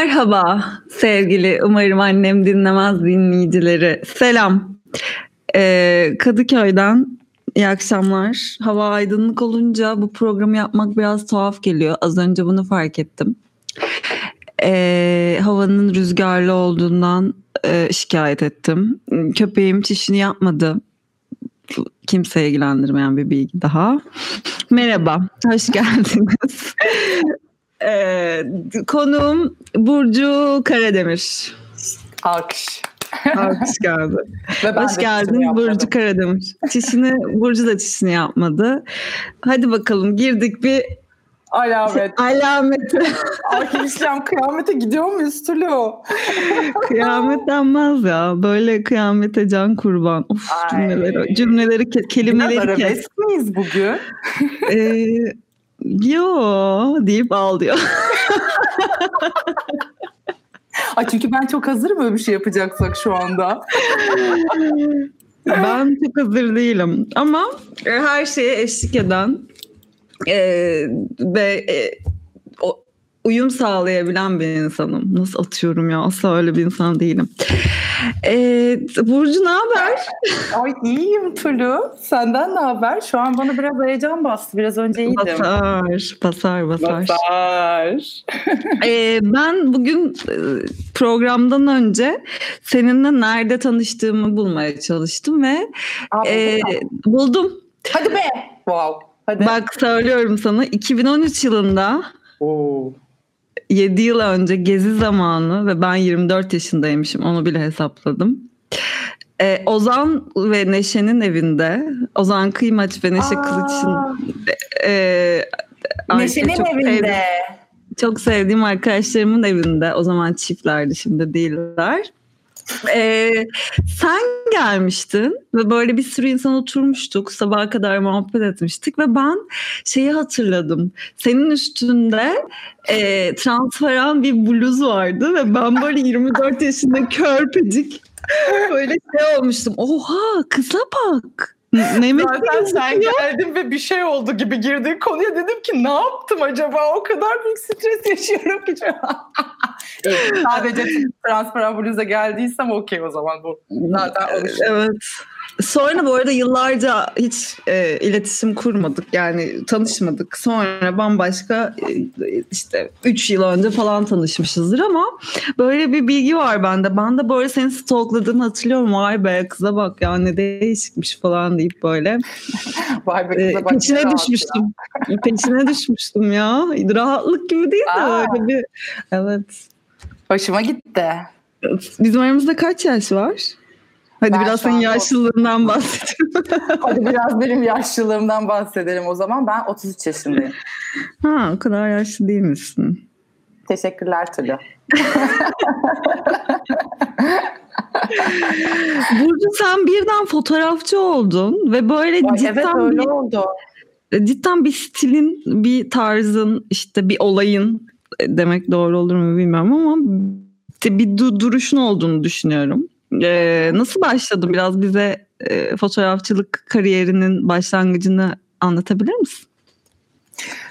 Merhaba sevgili umarım annem dinlemez dinleyicileri. Selam. Ee, Kadıköy'den iyi akşamlar. Hava aydınlık olunca bu programı yapmak biraz tuhaf geliyor. Az önce bunu fark ettim. Ee, havanın rüzgarlı olduğundan e, şikayet ettim. Köpeğim çişini yapmadı. Kimseye ilgilendirmeyen bir bilgi daha. Merhaba, hoş geldiniz. Ee, konuğum Burcu Karademir. Alkış. Alkış geldi. Ve ben Hoş de geldin Burcu. Karademir. Çişini, Burcu da çişini yapmadı. Hadi bakalım girdik bir Alamet. alamete. Akil İslam kıyamete gidiyor muyuz Tulu? Kıyamet denmez ya. Böyle kıyamete can kurban. Of Ay. cümleleri, cümleleri, ke- Biraz kelimeleri kes. arabesk miyiz bugün? Ee, yo deyip ağlıyor. Ay çünkü ben çok hazırım böyle bir şey yapacaksak şu anda. ben çok hazır değilim ama e, her şeye eşlik eden e, ve e, uyum sağlayabilen bir insanım. Nasıl atıyorum ya asla öyle bir insan değilim. E, Burcu ne haber? Ay iyiyim Tulu. Senden ne haber? Şu an bana biraz heyecan bastı. Biraz önce iyiydim. Basar, basar, basar. Basar. E, ben bugün e, programdan önce seninle nerede tanıştığımı bulmaya çalıştım ve Aa, e, buldum. Hadi be. Wow. Hadi. Bak söylüyorum sana 2013 yılında Oo. 7 yıl önce gezi zamanı ve ben 24 yaşındaymışım onu bile hesapladım. Ee, Ozan ve Neşe'nin evinde Ozan Kıymaç ve Neşe Aa, Kılıç'ın e, Neşe'nin çok evinde. sevdiğim- çok sevdiğim arkadaşlarımın evinde o zaman çiftlerdi şimdi değiller. Ee, sen gelmiştin ve böyle bir sürü insan oturmuştuk sabaha kadar muhabbet etmiştik ve ben şeyi hatırladım. Senin üstünde e, transparan bir bluz vardı ve ben böyle 24 yaşında körpecik böyle şey olmuştum. Oha kıza bak Mehmet Zaten sen geldin ve bir şey oldu gibi girdin konuya dedim ki ne yaptım acaba? O kadar büyük stres yaşıyorum ki. Evet, Sadece transparan bluza geldiysem okey o zaman bu. Zaten. Evet. Sonra bu arada yıllarca hiç e, iletişim kurmadık yani tanışmadık. Sonra bambaşka e, işte 3 yıl önce falan tanışmışızdır ama böyle bir bilgi var bende. Ben de böyle seni stalkladığını hatırlıyorum. Vay be kıza bak ya ne değişikmiş falan deyip böyle Vay be e, kıza bak. peşine ne rahat düşmüştüm. Peşine düşmüştüm ya. Rahatlık gibi değil de Aa. öyle bir evet. Hoşuma gitti. Bizim aramızda kaç yaş var? Hadi Ben biraz senin yaşlılığından bahsedelim. Hadi biraz benim yaşlılığımdan bahsedelim o zaman. Ben 33 yaşındayım. Ha o kadar yaşlı değil misin? Teşekkürler Tülü. Burcu sen birden fotoğrafçı oldun ve böyle Ay, cidden evet öyle bir, oldu. cidden bir stilin, bir tarzın, işte bir olayın e, demek doğru olur mu bilmiyorum ama bir du- duruşun olduğunu düşünüyorum. Ee, nasıl başladın? Biraz bize e, fotoğrafçılık kariyerinin başlangıcını anlatabilir misin?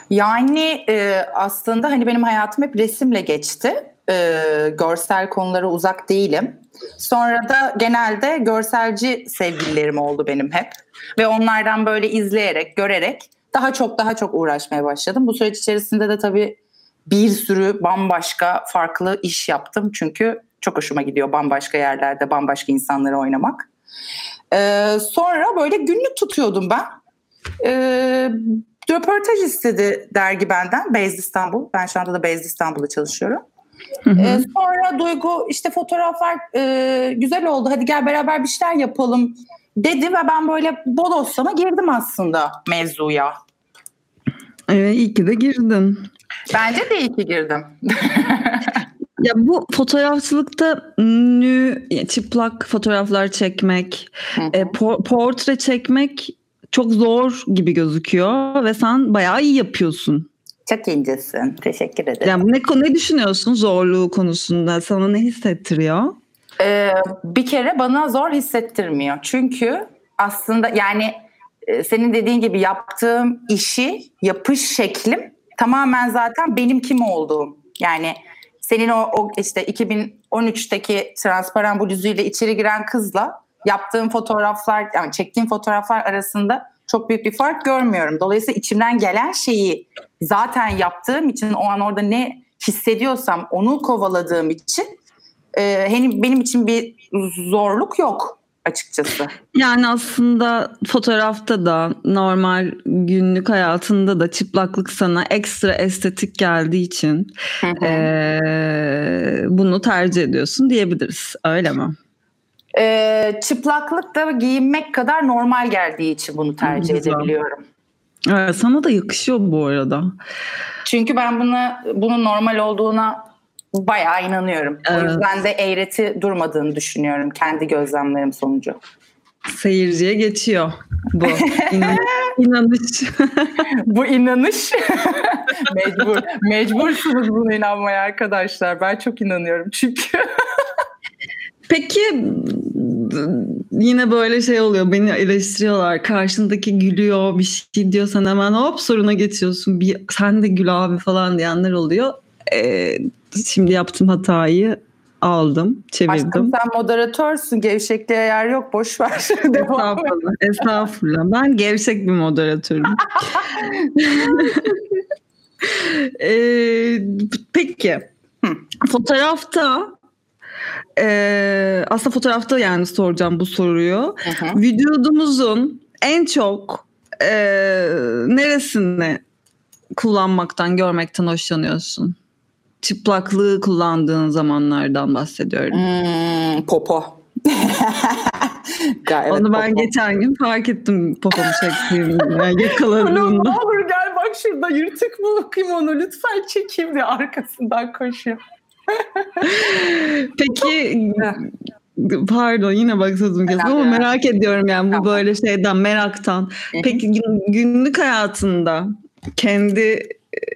Yani e, aslında hani benim hayatım hep resimle geçti. E, görsel konulara uzak değilim. Sonra da genelde görselci sevgililerim oldu benim hep. Ve onlardan böyle izleyerek, görerek daha çok daha çok uğraşmaya başladım. Bu süreç içerisinde de tabii bir sürü bambaşka farklı iş yaptım. Çünkü çok hoşuma gidiyor bambaşka yerlerde bambaşka insanları oynamak. E, sonra böyle günlük tutuyordum ben. E, röportaj istedi dergi benden. Beyaz İstanbul. Ben şu anda da Beyaz İstanbul'da çalışıyorum. Hı hı. Ee, sonra Duygu işte fotoğraflar e, güzel oldu hadi gel beraber bir şeyler yapalım dedi ve ben böyle bodoslama girdim aslında mevzuya. Ee, iyi ki de girdin. Bence de iyi ki girdim. Ya bu fotoğrafçılıkta nü, çıplak fotoğraflar çekmek, e, por- portre çekmek çok zor gibi gözüküyor ve sen bayağı iyi yapıyorsun. Çok incesin. Teşekkür ederim. Yani ne ne düşünüyorsun zorluğu konusunda? Sana ne hissettiriyor? Ee, bir kere bana zor hissettirmiyor. Çünkü aslında yani e, senin dediğin gibi yaptığım işi, yapış şeklim tamamen zaten benim kim olduğum. Yani senin o, o işte 2013'teki transparan bluzuyla içeri giren kızla yaptığım fotoğraflar yani çektiğim fotoğraflar arasında çok büyük bir fark görmüyorum. Dolayısıyla içimden gelen şeyi zaten yaptığım için o an orada ne hissediyorsam onu kovaladığım için e, benim için bir zorluk yok açıkçası. Yani aslında fotoğrafta da normal günlük hayatında da çıplaklık sana ekstra estetik geldiği için e, bunu tercih ediyorsun diyebiliriz. Öyle mi? E, çıplaklık da giyinmek kadar normal geldiği için bunu tercih Güzel. edebiliyorum. Evet, sana da yakışıyor bu arada. Çünkü ben buna bunun normal olduğuna bayağı inanıyorum. Evet. O yüzden de eğreti durmadığını düşünüyorum kendi gözlemlerim sonucu. Seyirciye geçiyor bu inanış. inanış. bu inanış mecbur. Mecbursunuz buna inanmaya arkadaşlar. Ben çok inanıyorum çünkü. Peki yine böyle şey oluyor beni eleştiriyorlar karşındaki gülüyor bir şey diyorsan hemen hop soruna geçiyorsun bir sen de gül abi falan diyenler oluyor. Ee, şimdi yaptığım hatayı aldım, çevirdim. Aşkım sen moderatörsün, gevşekliğe yer yok, boş ver. estağfurullah, estağfurullah. Ben gevşek bir moderatörüm. ee, peki, fotoğrafta e, aslında fotoğrafta yani soracağım bu soruyu. Hı hı. Vücudumuzun en çok e, neresini kullanmaktan, görmekten hoşlanıyorsun? Çıplaklığı kullandığın zamanlardan bahsediyorum. Hmm, popo. Gayet Onu ben popo. geçen gün fark ettim popomu çektiğimde. Yani yakaladığımda. ne olur gel bak şurada yırtık mı bakayım onu lütfen çekeyim diye arkasından koşuyor. Peki pardon yine bak sözüm kesin ama merak ediyorum yani bu böyle şeyden meraktan. Peki günlük hayatında kendi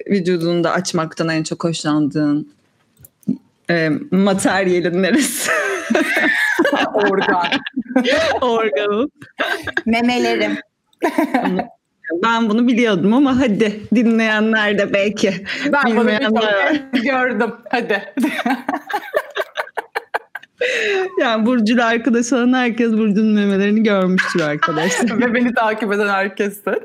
vücudunda açmaktan en çok hoşlandığın e, materyalin neresi? Organ. Organın. Memelerim. ben bunu biliyordum ama hadi dinleyenler de belki ben bilmeyenler bunu gördüm. Hadi. yani Burcu'yla arkadaş olan herkes Burcu'nun memelerini görmüştür arkadaşlar. Ve beni takip eden herkes de.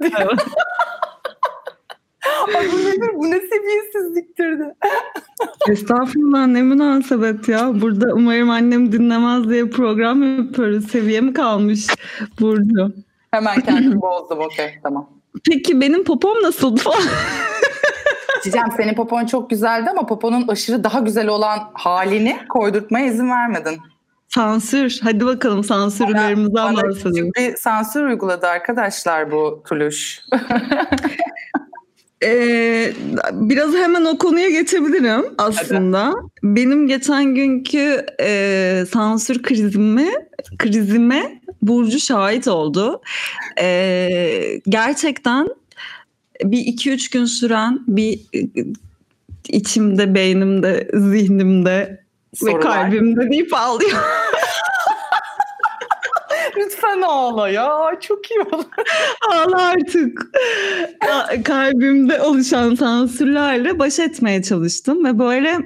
Ay bu nedir? Bu ne seviyesizliktir de. Estağfurullah ne münasebet ya. Burada umarım annem dinlemez diye program yapıyoruz. Seviye mi kalmış Burcu? Hemen kendimi bozdum okey tamam. Peki benim popom nasıldı falan? Cicem senin popon çok güzeldi ama poponun aşırı daha güzel olan halini koydurtmaya izin vermedin. Sansür. Hadi bakalım sansürlerimizden bahsedelim. Bir sansür uyguladı arkadaşlar bu Tuluş. Ee, biraz hemen o konuya geçebilirim aslında. Hadi. Benim geçen günkü e, sansür krizimi krizime Burcu şahit oldu. Ee, gerçekten bir iki üç gün süren bir içimde, beynimde, zihnimde Sorular. ve kalbimde deyip ağlıyor. Lütfen ağla ya. Çok iyi olur. ağla artık. Kalbimde oluşan sansürlerle baş etmeye çalıştım ve böyle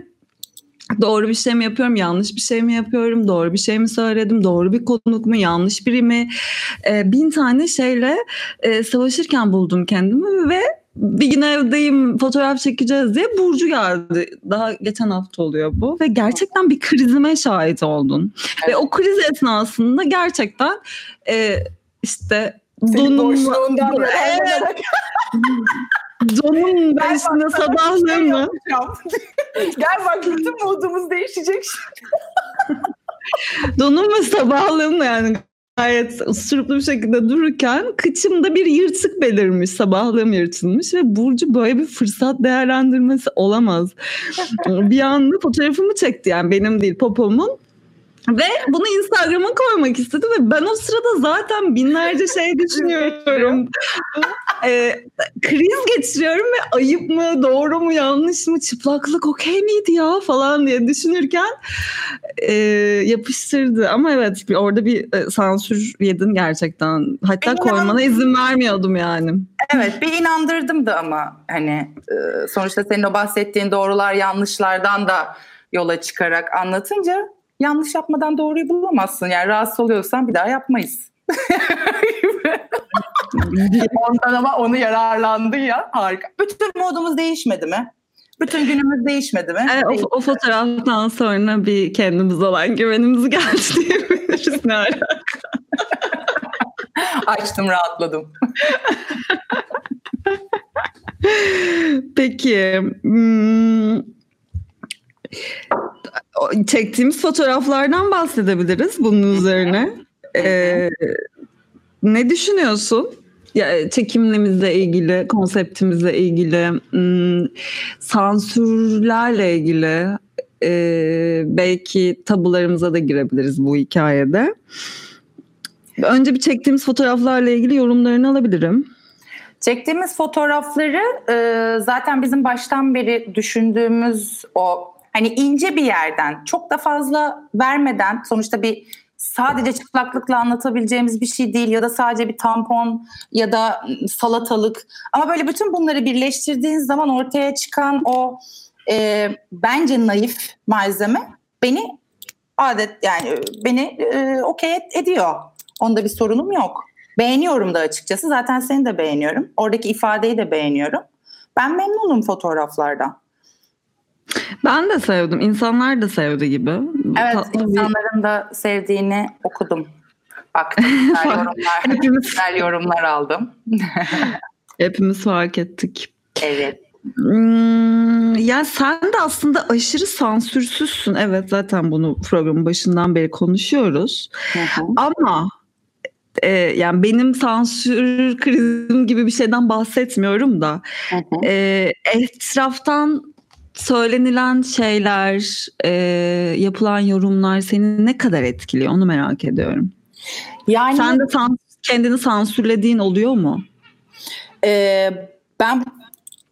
doğru bir şey mi yapıyorum, yanlış bir şey mi yapıyorum, doğru bir şey mi söyledim, doğru bir konuk mu, yanlış biri mi? Ee, bin tane şeyle e, savaşırken buldum kendimi ve bir gün evdeyim fotoğraf çekeceğiz diye Burcu geldi. Daha geçen hafta oluyor bu ve gerçekten bir krizime şahit oldun. Evet. Ve o kriz esnasında gerçekten e, işte donum evet. Donun başında sabahlığımı. Gel bak bütün modumuz değişecek şimdi. Donum ve sabahlığımla yani gayet usuruplu bir şekilde dururken kıçımda bir yırtık belirmiş. Sabahlığım yırtılmış ve Burcu böyle bir fırsat değerlendirmesi olamaz. bir anda fotoğrafımı çekti yani benim değil popomun. Ve bunu Instagram'a koymak istedi ve ben o sırada zaten binlerce şey düşünüyorum. e, kriz geçiriyorum ve ayıp mı, doğru mu, yanlış mı, çıplaklık okey miydi ya falan diye düşünürken e, yapıştırdı. Ama evet orada bir e, sansür yedin gerçekten. Hatta İnan... koymana izin vermiyordum yani. Evet bir inandırdım da ama hani e, sonuçta senin o bahsettiğin doğrular yanlışlardan da yola çıkarak anlatınca yanlış yapmadan doğruyu bulamazsın. Yani rahatsız oluyorsan bir daha yapmayız. Ondan ama onu yararlandı ya. Harika. Bütün modumuz değişmedi mi? Bütün günümüz değişmedi mi? Evet, o, o fotoğraftan sonra bir kendimize olan güvenimiz geldi diyebiliriz. Ne? Açtım rahatladım. Peki. Hmm, çektiğimiz fotoğraflardan bahsedebiliriz bunun üzerine. Ee, ne düşünüyorsun? Ya, çekimimizle ilgili, konseptimizle ilgili, hmm, sansürlerle ilgili e, belki tabularımıza da girebiliriz bu hikayede. Önce bir çektiğimiz fotoğraflarla ilgili yorumlarını alabilirim. Çektiğimiz fotoğrafları e, zaten bizim baştan beri düşündüğümüz o hani ince bir yerden çok da fazla vermeden sonuçta bir sadece çıplaklıkla anlatabileceğimiz bir şey değil ya da sadece bir tampon ya da salatalık ama böyle bütün bunları birleştirdiğin zaman ortaya çıkan o e, bence naif malzeme beni adet yani beni e, okey ediyor. Onda bir sorunum yok. Beğeniyorum da açıkçası. Zaten seni de beğeniyorum. Oradaki ifadeyi de beğeniyorum. Ben memnunum fotoğraflardan. Ben de sevdim. İnsanlar da sevdi gibi. Evet Tatlı insanların bir... da sevdiğini okudum. Baktım. Güzel yorumlar, Hepimiz... güzel yorumlar aldım. Hepimiz fark ettik. Evet. Hmm, yani sen de aslında aşırı sansürsüzsün. Evet zaten bunu programın başından beri konuşuyoruz. Hı hı. Ama e, yani benim sansür krizim gibi bir şeyden bahsetmiyorum da hı hı. E, etraftan söylenilen şeyler, e, yapılan yorumlar seni ne kadar etkiliyor onu merak ediyorum. Yani sen de sans kendini sansürlediğin oluyor mu? E, ben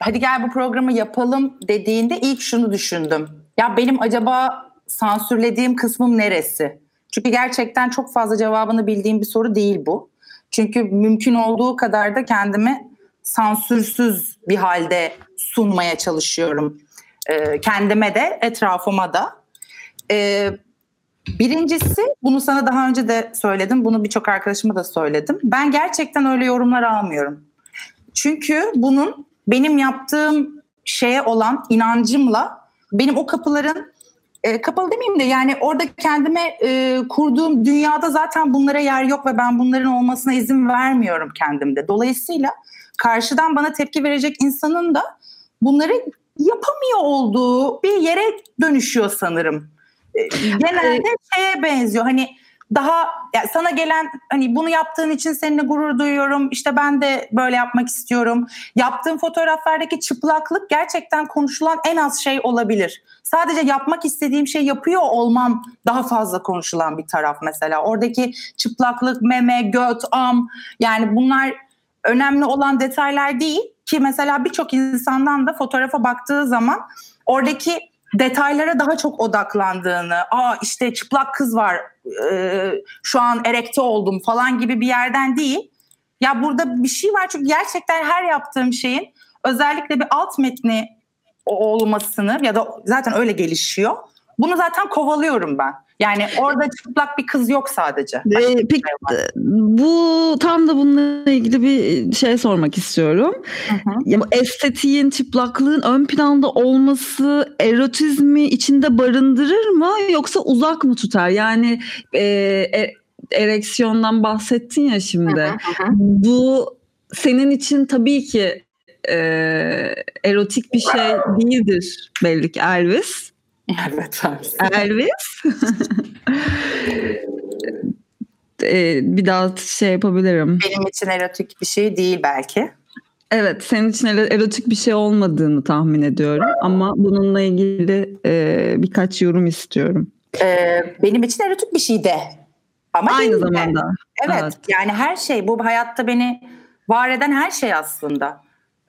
hadi gel bu programı yapalım dediğinde ilk şunu düşündüm. Ya benim acaba sansürlediğim kısmım neresi? Çünkü gerçekten çok fazla cevabını bildiğim bir soru değil bu. Çünkü mümkün olduğu kadar da kendimi sansürsüz bir halde sunmaya çalışıyorum. Ee, kendime de etrafıma da. Ee, birincisi bunu sana daha önce de söyledim. Bunu birçok arkadaşıma da söyledim. Ben gerçekten öyle yorumlar almıyorum. Çünkü bunun benim yaptığım şeye olan inancımla benim o kapıların e, kapalı demeyeyim de yani orada kendime e, kurduğum dünyada zaten bunlara yer yok ve ben bunların olmasına izin vermiyorum kendimde. Dolayısıyla karşıdan bana tepki verecek insanın da bunları yapamıyor olduğu bir yere dönüşüyor sanırım. E, genelde şeye benziyor hani daha yani sana gelen hani bunu yaptığın için seninle gurur duyuyorum. İşte ben de böyle yapmak istiyorum. Yaptığım fotoğraflardaki çıplaklık gerçekten konuşulan en az şey olabilir. Sadece yapmak istediğim şey yapıyor olmam daha fazla konuşulan bir taraf mesela. Oradaki çıplaklık, meme, göt, am yani bunlar önemli olan detaylar değil ki mesela birçok insandan da fotoğrafa baktığı zaman oradaki detaylara daha çok odaklandığını, aa işte çıplak kız var, e, şu an erekte oldum falan gibi bir yerden değil. Ya burada bir şey var çünkü gerçekten her yaptığım şeyin özellikle bir alt metni olmasını ya da zaten öyle gelişiyor. Bunu zaten kovalıyorum ben. Yani orada çıplak bir kız yok sadece. Ee, peki şey bu tam da bununla ilgili bir şey sormak istiyorum. Hı hı. Ya, bu estetiğin, çıplaklığın ön planda olması erotizmi içinde barındırır mı yoksa uzak mı tutar? Yani e, e, ereksiyondan bahsettin ya şimdi. Hı hı hı. Bu senin için tabii ki e, erotik bir şey değildir belli ki Elvis. Evet. Elvis. ee, bir daha şey yapabilirim. Benim için erotik bir şey değil belki. Evet, senin için erotik bir şey olmadığını tahmin ediyorum ama bununla ilgili e, birkaç yorum istiyorum. Ee, benim için erotik bir şey de. Ama Aynı zamanda. Evet, evet, yani her şey bu hayatta beni var eden her şey aslında.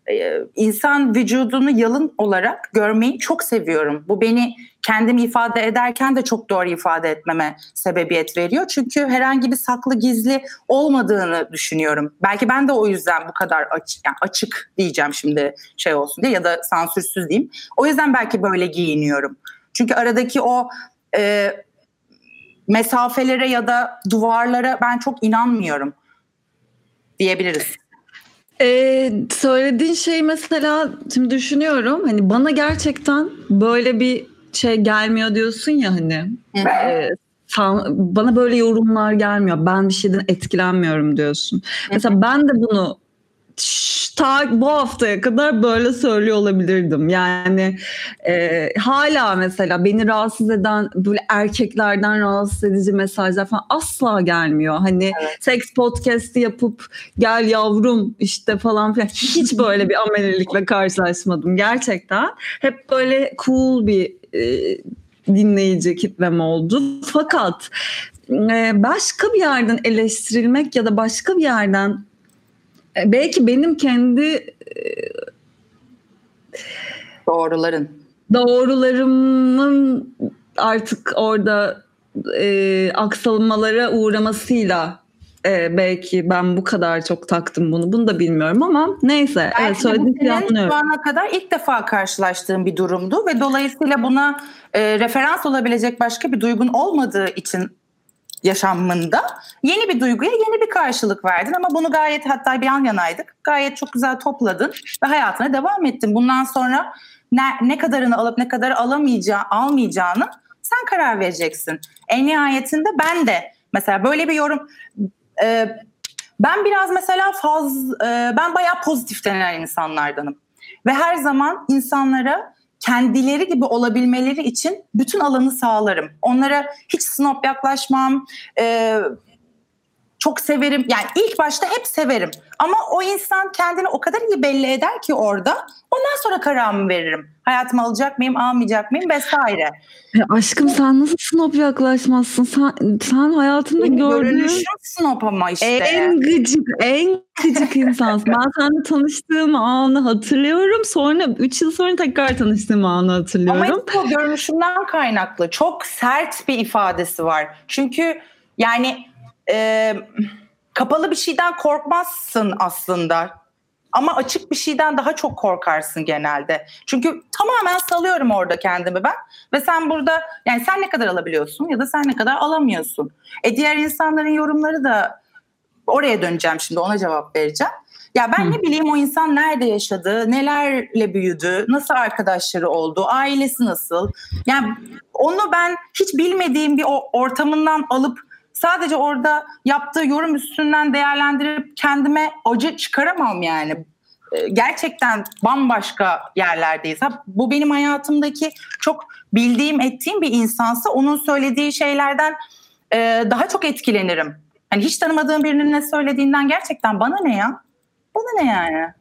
Ee, insan vücudunu yalın olarak görmeyi çok seviyorum. Bu beni kendimi ifade ederken de çok doğru ifade etmeme sebebiyet veriyor. Çünkü herhangi bir saklı gizli olmadığını düşünüyorum. Belki ben de o yüzden bu kadar açık, yani açık diyeceğim şimdi şey olsun diye ya da sansürsüz diyeyim. O yüzden belki böyle giyiniyorum. Çünkü aradaki o e, mesafelere ya da duvarlara ben çok inanmıyorum diyebiliriz. Ee, söylediğin şey mesela şimdi düşünüyorum hani bana gerçekten böyle bir şey gelmiyor diyorsun ya hani. E, bana böyle yorumlar gelmiyor. Ben bir şeyden etkilenmiyorum diyorsun. Mesela ben de bunu ta bu haftaya kadar böyle söylüyor olabilirdim. Yani e, hala mesela beni rahatsız eden böyle erkeklerden rahatsız edici mesajlar falan asla gelmiyor. Hani evet. seks podcast'i yapıp gel yavrum işte falan filan hiç böyle bir amelilikle karşılaşmadım gerçekten. Hep böyle cool bir e, dinleyici kitlem oldu. Fakat e, başka bir yerden eleştirilmek ya da başka bir yerden belki benim kendi e, doğruların doğrularımın artık orada e, aksalmalara uğramasıyla e, belki ben bu kadar çok taktım bunu. Bunu da bilmiyorum ama neyse. Belki evet, söylediğin Şu ana kadar ilk defa karşılaştığım bir durumdu ve dolayısıyla buna e, referans olabilecek başka bir duygun olmadığı için yaşamında yeni bir duyguya yeni bir karşılık verdin ama bunu gayet hatta bir yan yanaydık. Gayet çok güzel topladın ve hayatına devam ettin. Bundan sonra ne, ne kadarını alıp ne kadar alamayacağı, almayacağını sen karar vereceksin. En nihayetinde ben de mesela böyle bir yorum e, ben biraz mesela faz e, ben bayağı pozitif denen insanlardanım. Ve her zaman insanlara kendileri gibi olabilmeleri için bütün alanı sağlarım. Onlara hiç snob yaklaşmam. Çok severim. Yani ilk başta hep severim. Ama o insan kendini o kadar iyi belli eder ki orada. Ondan sonra kararımı veririm. Hayatıma alacak mıyım, almayacak mıyım vesaire. Ya aşkım sen nasıl snob yaklaşmazsın? Sen, sen hayatında Benim gördüğün... Görünüşüm snob ama işte. En gıcık, en gıcık insansın. ben seninle tanıştığım anı hatırlıyorum. Sonra 3 yıl sonra tekrar tanıştığım anı hatırlıyorum. Ama işte o görünüşümden kaynaklı. Çok sert bir ifadesi var. Çünkü yani e, kapalı bir şeyden korkmazsın aslında. Ama açık bir şeyden daha çok korkarsın genelde. Çünkü tamamen salıyorum orada kendimi ben. Ve sen burada yani sen ne kadar alabiliyorsun ya da sen ne kadar alamıyorsun. E diğer insanların yorumları da oraya döneceğim şimdi ona cevap vereceğim. Ya ben Hı. ne bileyim o insan nerede yaşadı, nelerle büyüdü, nasıl arkadaşları oldu, ailesi nasıl? Yani onu ben hiç bilmediğim bir ortamından alıp sadece orada yaptığı yorum üstünden değerlendirip kendime acı çıkaramam yani. Ee, gerçekten bambaşka yerlerdeyiz. bu benim hayatımdaki çok bildiğim, ettiğim bir insansa onun söylediği şeylerden e, daha çok etkilenirim. Hani hiç tanımadığım birinin ne söylediğinden gerçekten bana ne ya? Bana ne yani?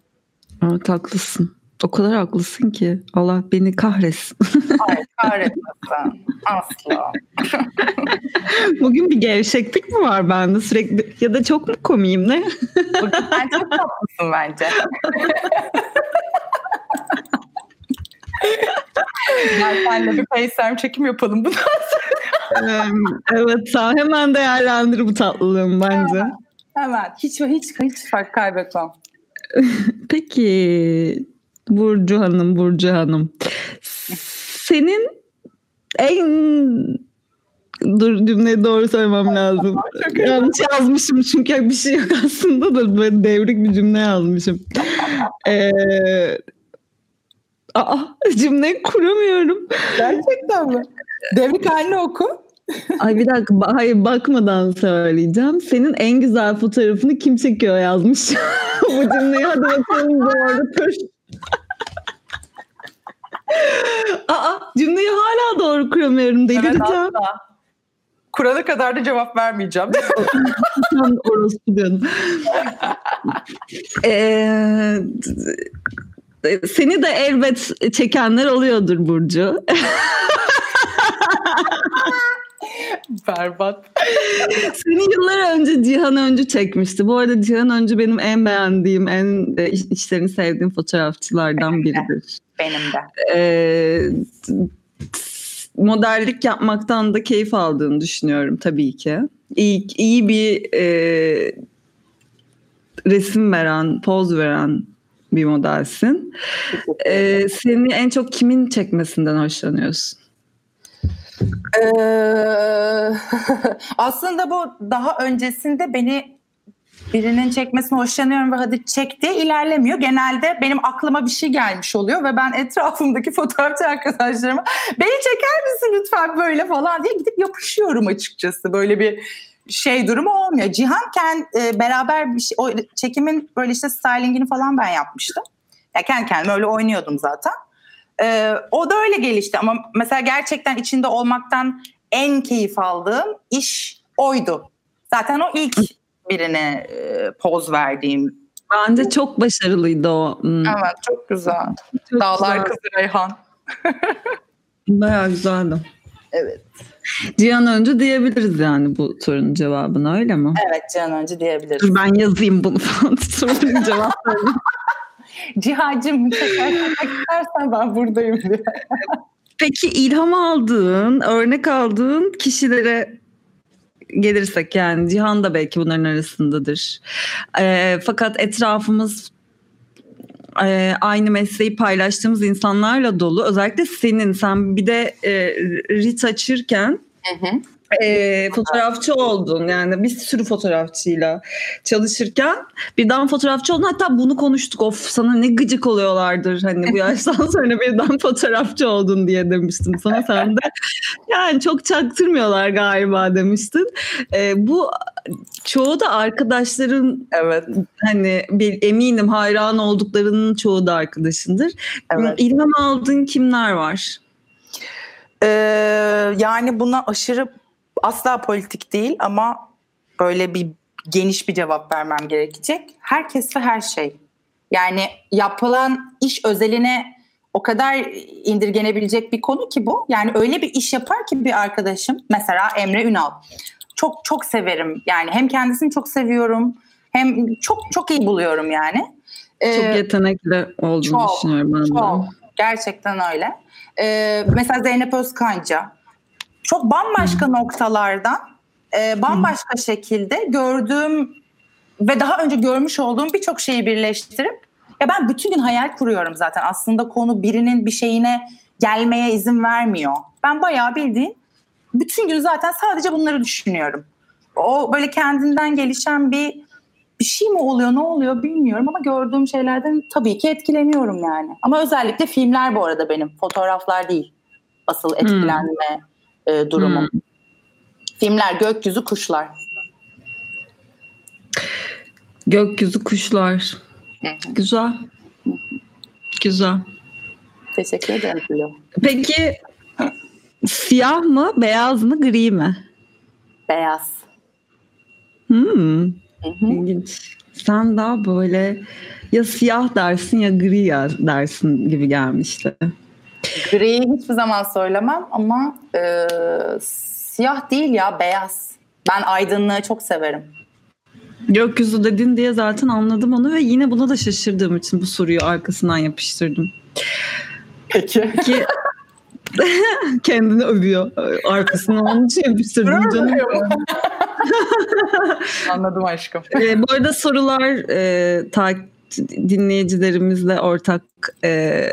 Evet haklısın. O kadar haklısın ki. Allah beni kahretsin. Hayır kahretmesin. Asla. Bugün bir gevşeklik mi var bende sürekli? Ya da çok mu komiyim ne? Bugün sen çok tatlısın bence. Gel senle bir FaceTime çekim yapalım bundan sonra. evet sağ hemen değerlendir bu tatlılığım bence. Hemen, hemen. Hiç hiç hiç fark kaybetmem. Peki Burcu Hanım, Burcu Hanım. Senin en dur cümleyi doğru söylemem lazım. Yanlış yazmışım çünkü bir şey yok aslında da böyle devrik bir cümle yazmışım. Ee, aa, cümleyi kuramıyorum. Gerçekten mi? Devrik halini oku. Ay bir dakika hayır bakmadan söyleyeceğim. Senin en güzel fotoğrafını kim çekiyor yazmış. Bu cümleyi hadi bakalım doğru. Aa cümleyi hala doğru kuramıyorum delireceğim. Evet, Kurana kadar da cevap vermeyeceğim. Sen diyordun. ee, seni de elbet çekenler oluyordur Burcu. Berbat. Seni yıllar önce Cihan Öncü çekmişti. Bu arada Cihan Öncü benim en beğendiğim, en e, işlerini sevdiğim fotoğrafçılardan biridir. Benim de. Ee, modellik yapmaktan da keyif aldığını düşünüyorum tabii ki. İyi, iyi bir e, resim veren, poz veren bir modelsin. Ee, seni en çok kimin çekmesinden hoşlanıyorsun? Ee, aslında bu daha öncesinde beni birinin çekmesine hoşlanıyorum ve hadi çek diye ilerlemiyor. Genelde benim aklıma bir şey gelmiş oluyor ve ben etrafımdaki fotoğrafçı arkadaşlarıma beni çeker misin lütfen böyle falan diye gidip yapışıyorum açıkçası. Böyle bir şey durumu olmuyor. Cihanken e, beraber bir şey, o çekimin böyle işte stylingini falan ben yapmıştım. Ya kendi kendime öyle oynuyordum zaten. E, o da öyle gelişti ama mesela gerçekten içinde olmaktan en keyif aldığım iş oydu. Zaten o ilk birine e, poz verdiğim. Bence çok başarılıydı o. Hmm. Evet çok güzel. Çok Dağlar güzel. Kızı Reyhan. Bayağı güzeldi. Evet. Cihan Öncü diyebiliriz yani bu sorunun cevabını öyle mi? Evet Cihan Öncü diyebiliriz. Dur ben yazayım bunu falan sorunun cevaplarını. Cihacım çekersen istersen ben buradayım diye. Peki ilham aldığın, örnek aldığın kişilere gelirsek yani Cihan da belki bunların arasındadır. E, fakat etrafımız e, aynı mesleği paylaştığımız insanlarla dolu. Özellikle senin sen bir de e, rit açırken hı hı e, fotoğrafçı oldun yani bir sürü fotoğrafçıyla çalışırken birden fotoğrafçı oldun. Hatta bunu konuştuk. Of sana ne gıcık oluyorlardır hani bu yaştan sonra birden fotoğrafçı oldun diye demiştin sana. Sen de yani çok çaktırmıyorlar galiba demiştin. E, bu çoğu da arkadaşların evet. hani bir eminim hayran olduklarının çoğu da arkadaşındır. Evet. ilham aldığın kimler var? Ee, yani buna aşırı asla politik değil ama böyle bir geniş bir cevap vermem gerekecek. Herkes ve her şey. Yani yapılan iş özeline o kadar indirgenebilecek bir konu ki bu. Yani öyle bir iş yapar ki bir arkadaşım mesela Emre Ünal. Çok çok severim. Yani hem kendisini çok seviyorum hem çok çok iyi buluyorum yani. Ee, çok yetenekli olduğunu çok, düşünüyorum ben çok, de. Gerçekten öyle. Ee, mesela Zeynep Özkanca çok bambaşka noktalardan e, bambaşka şekilde gördüğüm ve daha önce görmüş olduğum birçok şeyi birleştirip ya ben bütün gün hayal kuruyorum zaten. Aslında konu birinin bir şeyine gelmeye izin vermiyor. Ben bayağı bildiğin bütün gün zaten sadece bunları düşünüyorum. O böyle kendinden gelişen bir bir şey mi oluyor ne oluyor bilmiyorum ama gördüğüm şeylerden tabii ki etkileniyorum yani. Ama özellikle filmler bu arada benim fotoğraflar değil asıl etkilenme hmm e, durumum. Hmm. Filmler gökyüzü kuşlar. Gökyüzü kuşlar. Güzel. Güzel. Teşekkür ederim. Peki siyah mı, beyaz mı, gri mi? Beyaz. Hmm. İlginç. Sen daha böyle ya siyah dersin ya gri dersin gibi gelmişti. Griyi hiçbir zaman söylemem ama e, siyah değil ya beyaz. Ben aydınlığı çok severim. Gökyüzü dedin diye zaten anladım onu ve yine buna da şaşırdığım için bu soruyu arkasından yapıştırdım. Peki. Ki kendini övüyor. Arkasından onun için yapıştırdım canım. Anladım aşkım. Ee, bu arada sorular e, ta, dinleyicilerimizle ortak e,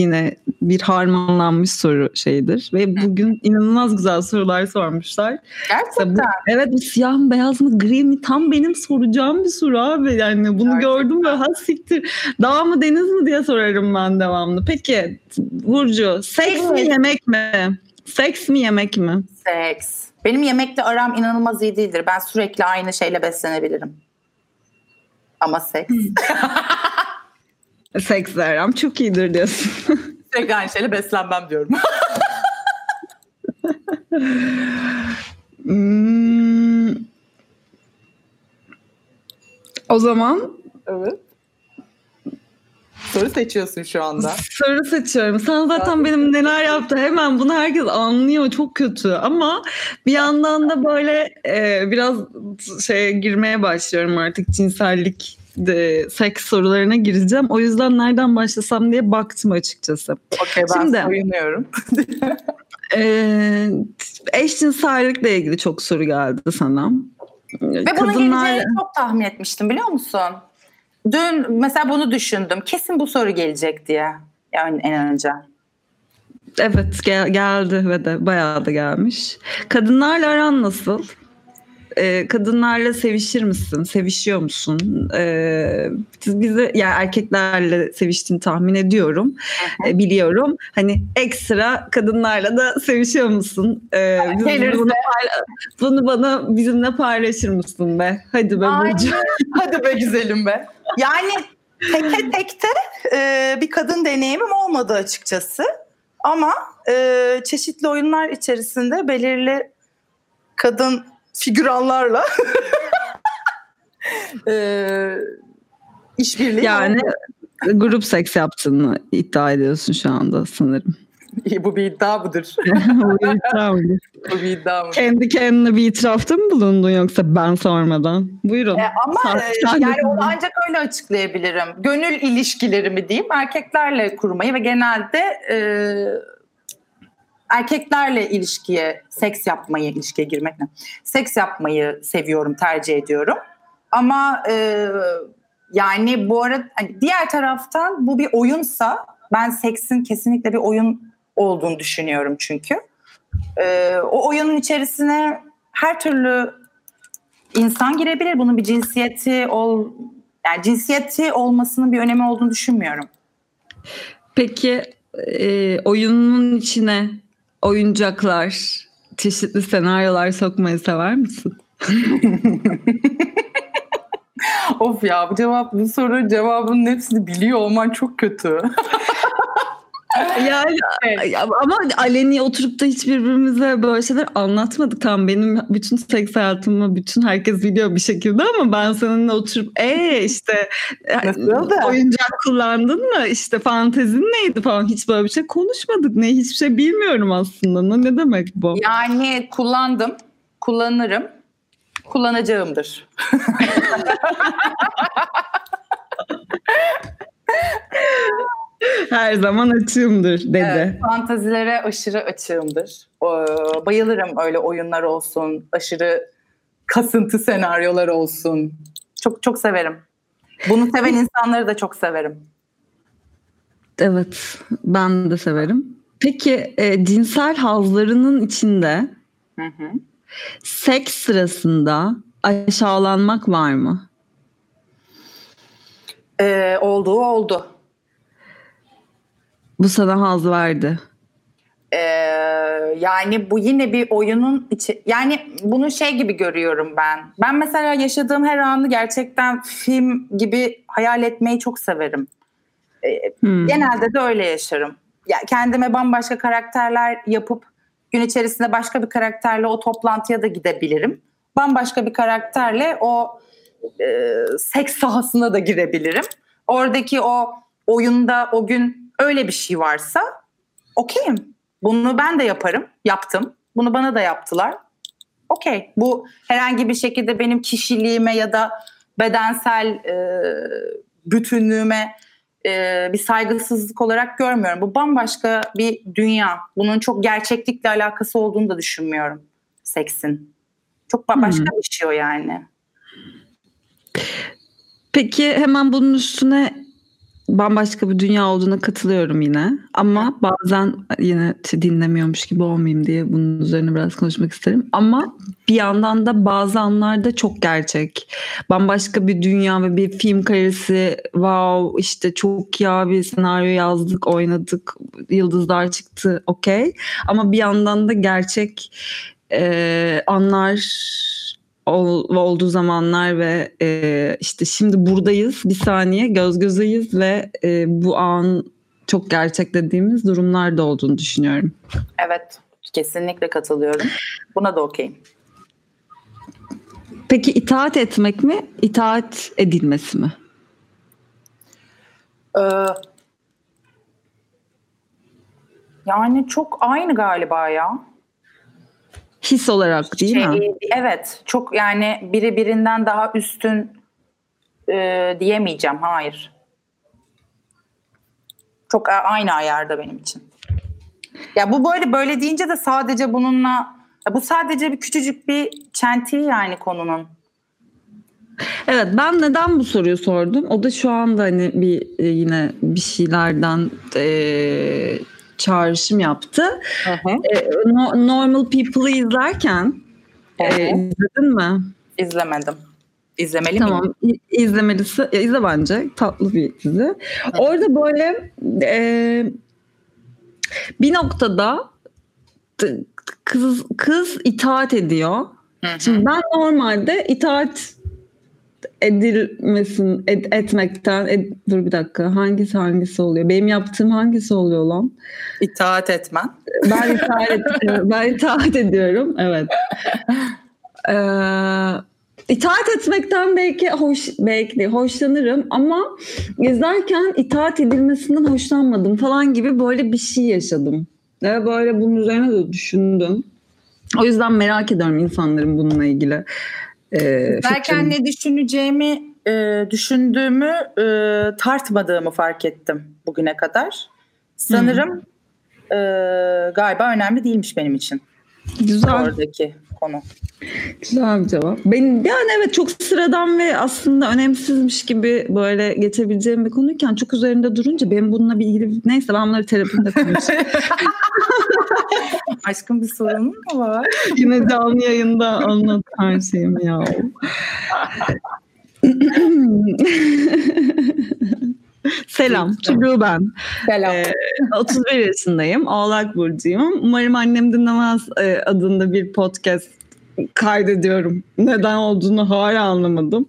yine bir harmanlanmış soru şeydir. Ve bugün inanılmaz güzel sorular sormuşlar. Gerçekten. Bu, evet bu siyah mı beyaz mı gri mi tam benim soracağım bir soru abi. Yani bunu Gerçekten. gördüm ve ha siktir. Dağ mı deniz mi diye sorarım ben devamlı. Peki Burcu seks evet. mi yemek mi? Seks mi yemek mi? Seks. Benim yemekle aram inanılmaz iyi değildir. Ben sürekli aynı şeyle beslenebilirim. Ama seks. Seks aram çok iyidir diyorsun. Sürekli aynı şeyle beslenmem diyorum. hmm. O zaman Evet. Soru seçiyorsun şu anda. Soru seçiyorum. Sen zaten benim neler yaptı hemen bunu herkes anlıyor. Çok kötü ama bir yandan da böyle e, biraz şeye girmeye başlıyorum artık cinsellik de, seks sorularına gireceğim. O yüzden nereden başlasam diye baktım açıkçası. Okey ben Şimdi, soyunuyorum. e, eşcinsellikle ilgili çok soru geldi sana. Ve Kadınlar... bunun geleceğini çok tahmin etmiştim biliyor musun? Dün mesela bunu düşündüm. Kesin bu soru gelecek diye. Yani en önce. Evet gel- geldi ve de bayağı da gelmiş. Kadınlarla aran nasıl? Ee, kadınlarla sevişir misin? Sevişiyor musun? Ee, bizi yani erkeklerle seviştiğini tahmin ediyorum. Ee, biliyorum. Hani ekstra kadınlarla da sevişiyor musun? Gelirse. bunu, bunu bana bizimle paylaşır mısın be? Hadi be Burcu. Hadi be güzelim be. Yani teke tekte e, bir kadın deneyimim olmadı açıkçası. Ama e, çeşitli oyunlar içerisinde belirli kadın figüranlarla e, işbirliği Yani oldu. grup seks yaptığını iddia ediyorsun şu anda sanırım. İyi, bu bir iddia mıdır? Bu bir iddia mı? bu bir iddia mı? Kendi kendine bir itirafta mı bulundun yoksa ben sormadan? Buyurun. E, ama Sen- e, yani onu ancak öyle açıklayabilirim. Gönül ilişkilerimi diyeyim erkeklerle kurmayı ve genelde e, erkeklerle ilişkiye, seks yapmayı, ilişkiye girmek ne? Seks yapmayı seviyorum, tercih ediyorum. Ama e, yani bu arada hani diğer taraftan bu bir oyunsa ben seksin kesinlikle bir oyun olduğunu düşünüyorum çünkü. E, o oyunun içerisine her türlü insan girebilir. Bunun bir cinsiyeti ol yani cinsiyeti olmasının bir önemi olduğunu düşünmüyorum. Peki e, oyunun içine oyuncaklar, çeşitli senaryolar sokmayı sever misin? Of ya bu cevap bu sorunun cevabının hepsini biliyor olman çok kötü. Yani Evet. ama aleni oturup da hiç birbirimize böyle şeyler anlatmadık. Tamam benim bütün seks hayatımı bütün herkes biliyor bir şekilde ama ben seninle oturup ee işte Nasıldı? oyuncak kullandın mı işte fantezin neydi falan hiç böyle bir şey konuşmadık. Ne hiçbir şey bilmiyorum aslında. Ne, ne demek bu? Yani kullandım, kullanırım, kullanacağımdır. Her zaman açığımdır dedi. Evet, fantazilere aşırı açığımdır. Ee, bayılırım öyle oyunlar olsun, aşırı kasıntı senaryolar olsun. Çok çok severim. Bunu seven insanları da çok severim. Evet, ben de severim. Peki e, cinsel hazlarının içinde Hı hı. seks sırasında aşağılanmak var mı? Ee, olduğu oldu. Bu sana haz verdi. Ee, yani bu yine bir oyunun içi yani bunu şey gibi görüyorum ben. Ben mesela yaşadığım her anı gerçekten film gibi hayal etmeyi çok severim. Ee, Hmm. genelde de öyle yaşarım. Ya kendime bambaşka karakterler yapıp gün içerisinde başka bir karakterle o toplantıya da gidebilirim. Bambaşka bir karakterle o e, seks sahasına da girebilirim. Oradaki o oyunda o gün öyle bir şey varsa okeyim. Bunu ben de yaparım. Yaptım. Bunu bana da yaptılar. Okey. Bu herhangi bir şekilde benim kişiliğime ya da bedensel e, bütünlüğüme e, bir saygısızlık olarak görmüyorum. Bu bambaşka bir dünya. Bunun çok gerçeklikle alakası olduğunu da düşünmüyorum seksin. Çok ba- başka bir şey o yani. Peki hemen bunun üstüne bambaşka bir dünya olduğuna katılıyorum yine. Ama bazen yine dinlemiyormuş gibi olmayayım diye bunun üzerine biraz konuşmak isterim. Ama bir yandan da bazı anlarda çok gerçek. Bambaşka bir dünya ve bir film karesi. Wow işte çok ya bir senaryo yazdık, oynadık, yıldızlar çıktı okey. Ama bir yandan da gerçek e, anlar ol, olduğu zamanlar ve e, işte şimdi buradayız bir saniye göz gözeyiz ve e, bu an çok gerçek dediğimiz durumlar da olduğunu düşünüyorum. Evet. Kesinlikle katılıyorum. Buna da okeyim. Peki itaat etmek mi, itaat edilmesi mi? Ee, yani çok aynı galiba ya. His olarak değil Şey, mi? Evet. Çok yani biri birinden daha üstün e, diyemeyeceğim. Hayır. Çok aynı ayarda benim için. Ya bu böyle böyle deyince de sadece bununla bu sadece bir küçücük bir çentiği yani konunun. Evet ben neden bu soruyu sordum? O da şu anda hani bir e, yine bir şeylerden e, çağrışım yaptı. Hı hı. E, No- Normal People'ı izlerken e, Evet. izledin mi? İzlemedim. İzlemeli miyim? Tamam izlemelisi ya izle bence tatlı bir dizi. Orada böyle e, bir noktada kız kız itaat ediyor. Hı hı. Şimdi ben normalde itaat edilmesin ed- etmekten ed- dur bir dakika hangisi hangisi oluyor? Benim yaptığım hangisi oluyor lan? İtaat etmen. Ben itaat, et- ben itaat ediyorum. Evet. Ee, itaat etmekten belki hoş belki hoşlanırım ama izlerken itaat edilmesinden hoşlanmadım falan gibi böyle bir şey yaşadım. Ve böyle bunun üzerine de düşündüm. O yüzden merak ediyorum insanların bununla ilgili. E, Derken fikrini. ne düşüneceğimi, e, düşündüğümü e, tartmadığımı fark ettim bugüne kadar. Sanırım e, galiba önemli değilmiş benim için Güzel. oradaki konu. Güzel bir cevap. Ben yani evet çok sıradan ve aslında önemsizmiş gibi böyle geçebileceğim bir konuyken çok üzerinde durunca benim bununla bir ilgili neyse ben bunları terapimde konuşayım. Aşkım bir sorun mu var? Yine canlı yayında anlat her şeyimi ya. Selam, Tülü ben. Selam. Ee, 31 yaşındayım, Oğlak Burcu'yum. Umarım annem dinlemez e, adında bir podcast kaydediyorum. Neden olduğunu hala anlamadım.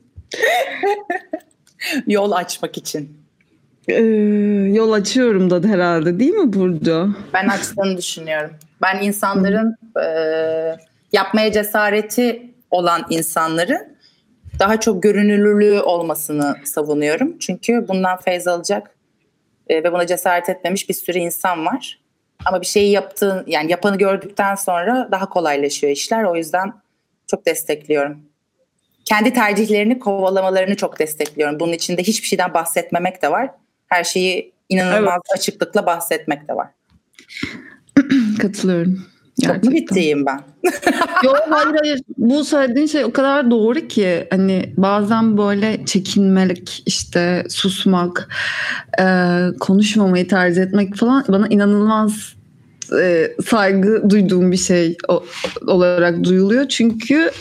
Yol açmak için. Ee, yol açıyorum da herhalde değil mi Burcu? Ben açtığını düşünüyorum. Ben insanların e, yapmaya cesareti olan insanların daha çok görünürlüğü olmasını savunuyorum. Çünkü bundan feyz alacak e, ve buna cesaret etmemiş bir sürü insan var. Ama bir şeyi yaptığın yani yapanı gördükten sonra daha kolaylaşıyor işler. O yüzden çok destekliyorum. Kendi tercihlerini kovalamalarını çok destekliyorum. Bunun içinde hiçbir şeyden bahsetmemek de var. Her şeyi inanılmaz açıklıkla bahsetmek de var. Katılıyorum. Çok mu bittiyim ben? Yok hayır hayır. Bu söylediğin şey o kadar doğru ki hani bazen böyle çekinmelik işte susmak e, konuşmamayı tercih etmek falan bana inanılmaz e, saygı duyduğum bir şey olarak duyuluyor. Çünkü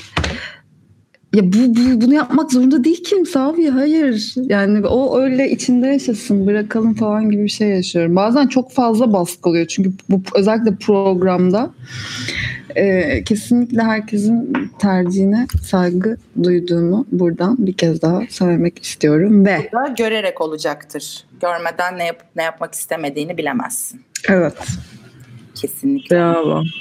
ya bu, bu bunu yapmak zorunda değil kimse abi hayır yani o öyle içinde yaşasın bırakalım falan gibi bir şey yaşıyorum bazen çok fazla baskı oluyor çünkü bu özellikle programda ee, kesinlikle herkesin tercihine saygı duyduğumu buradan bir kez daha söylemek istiyorum ve da görerek olacaktır. Görmeden ne yap- ne yapmak istemediğini bilemezsin. evet Kesinlikle. bravo.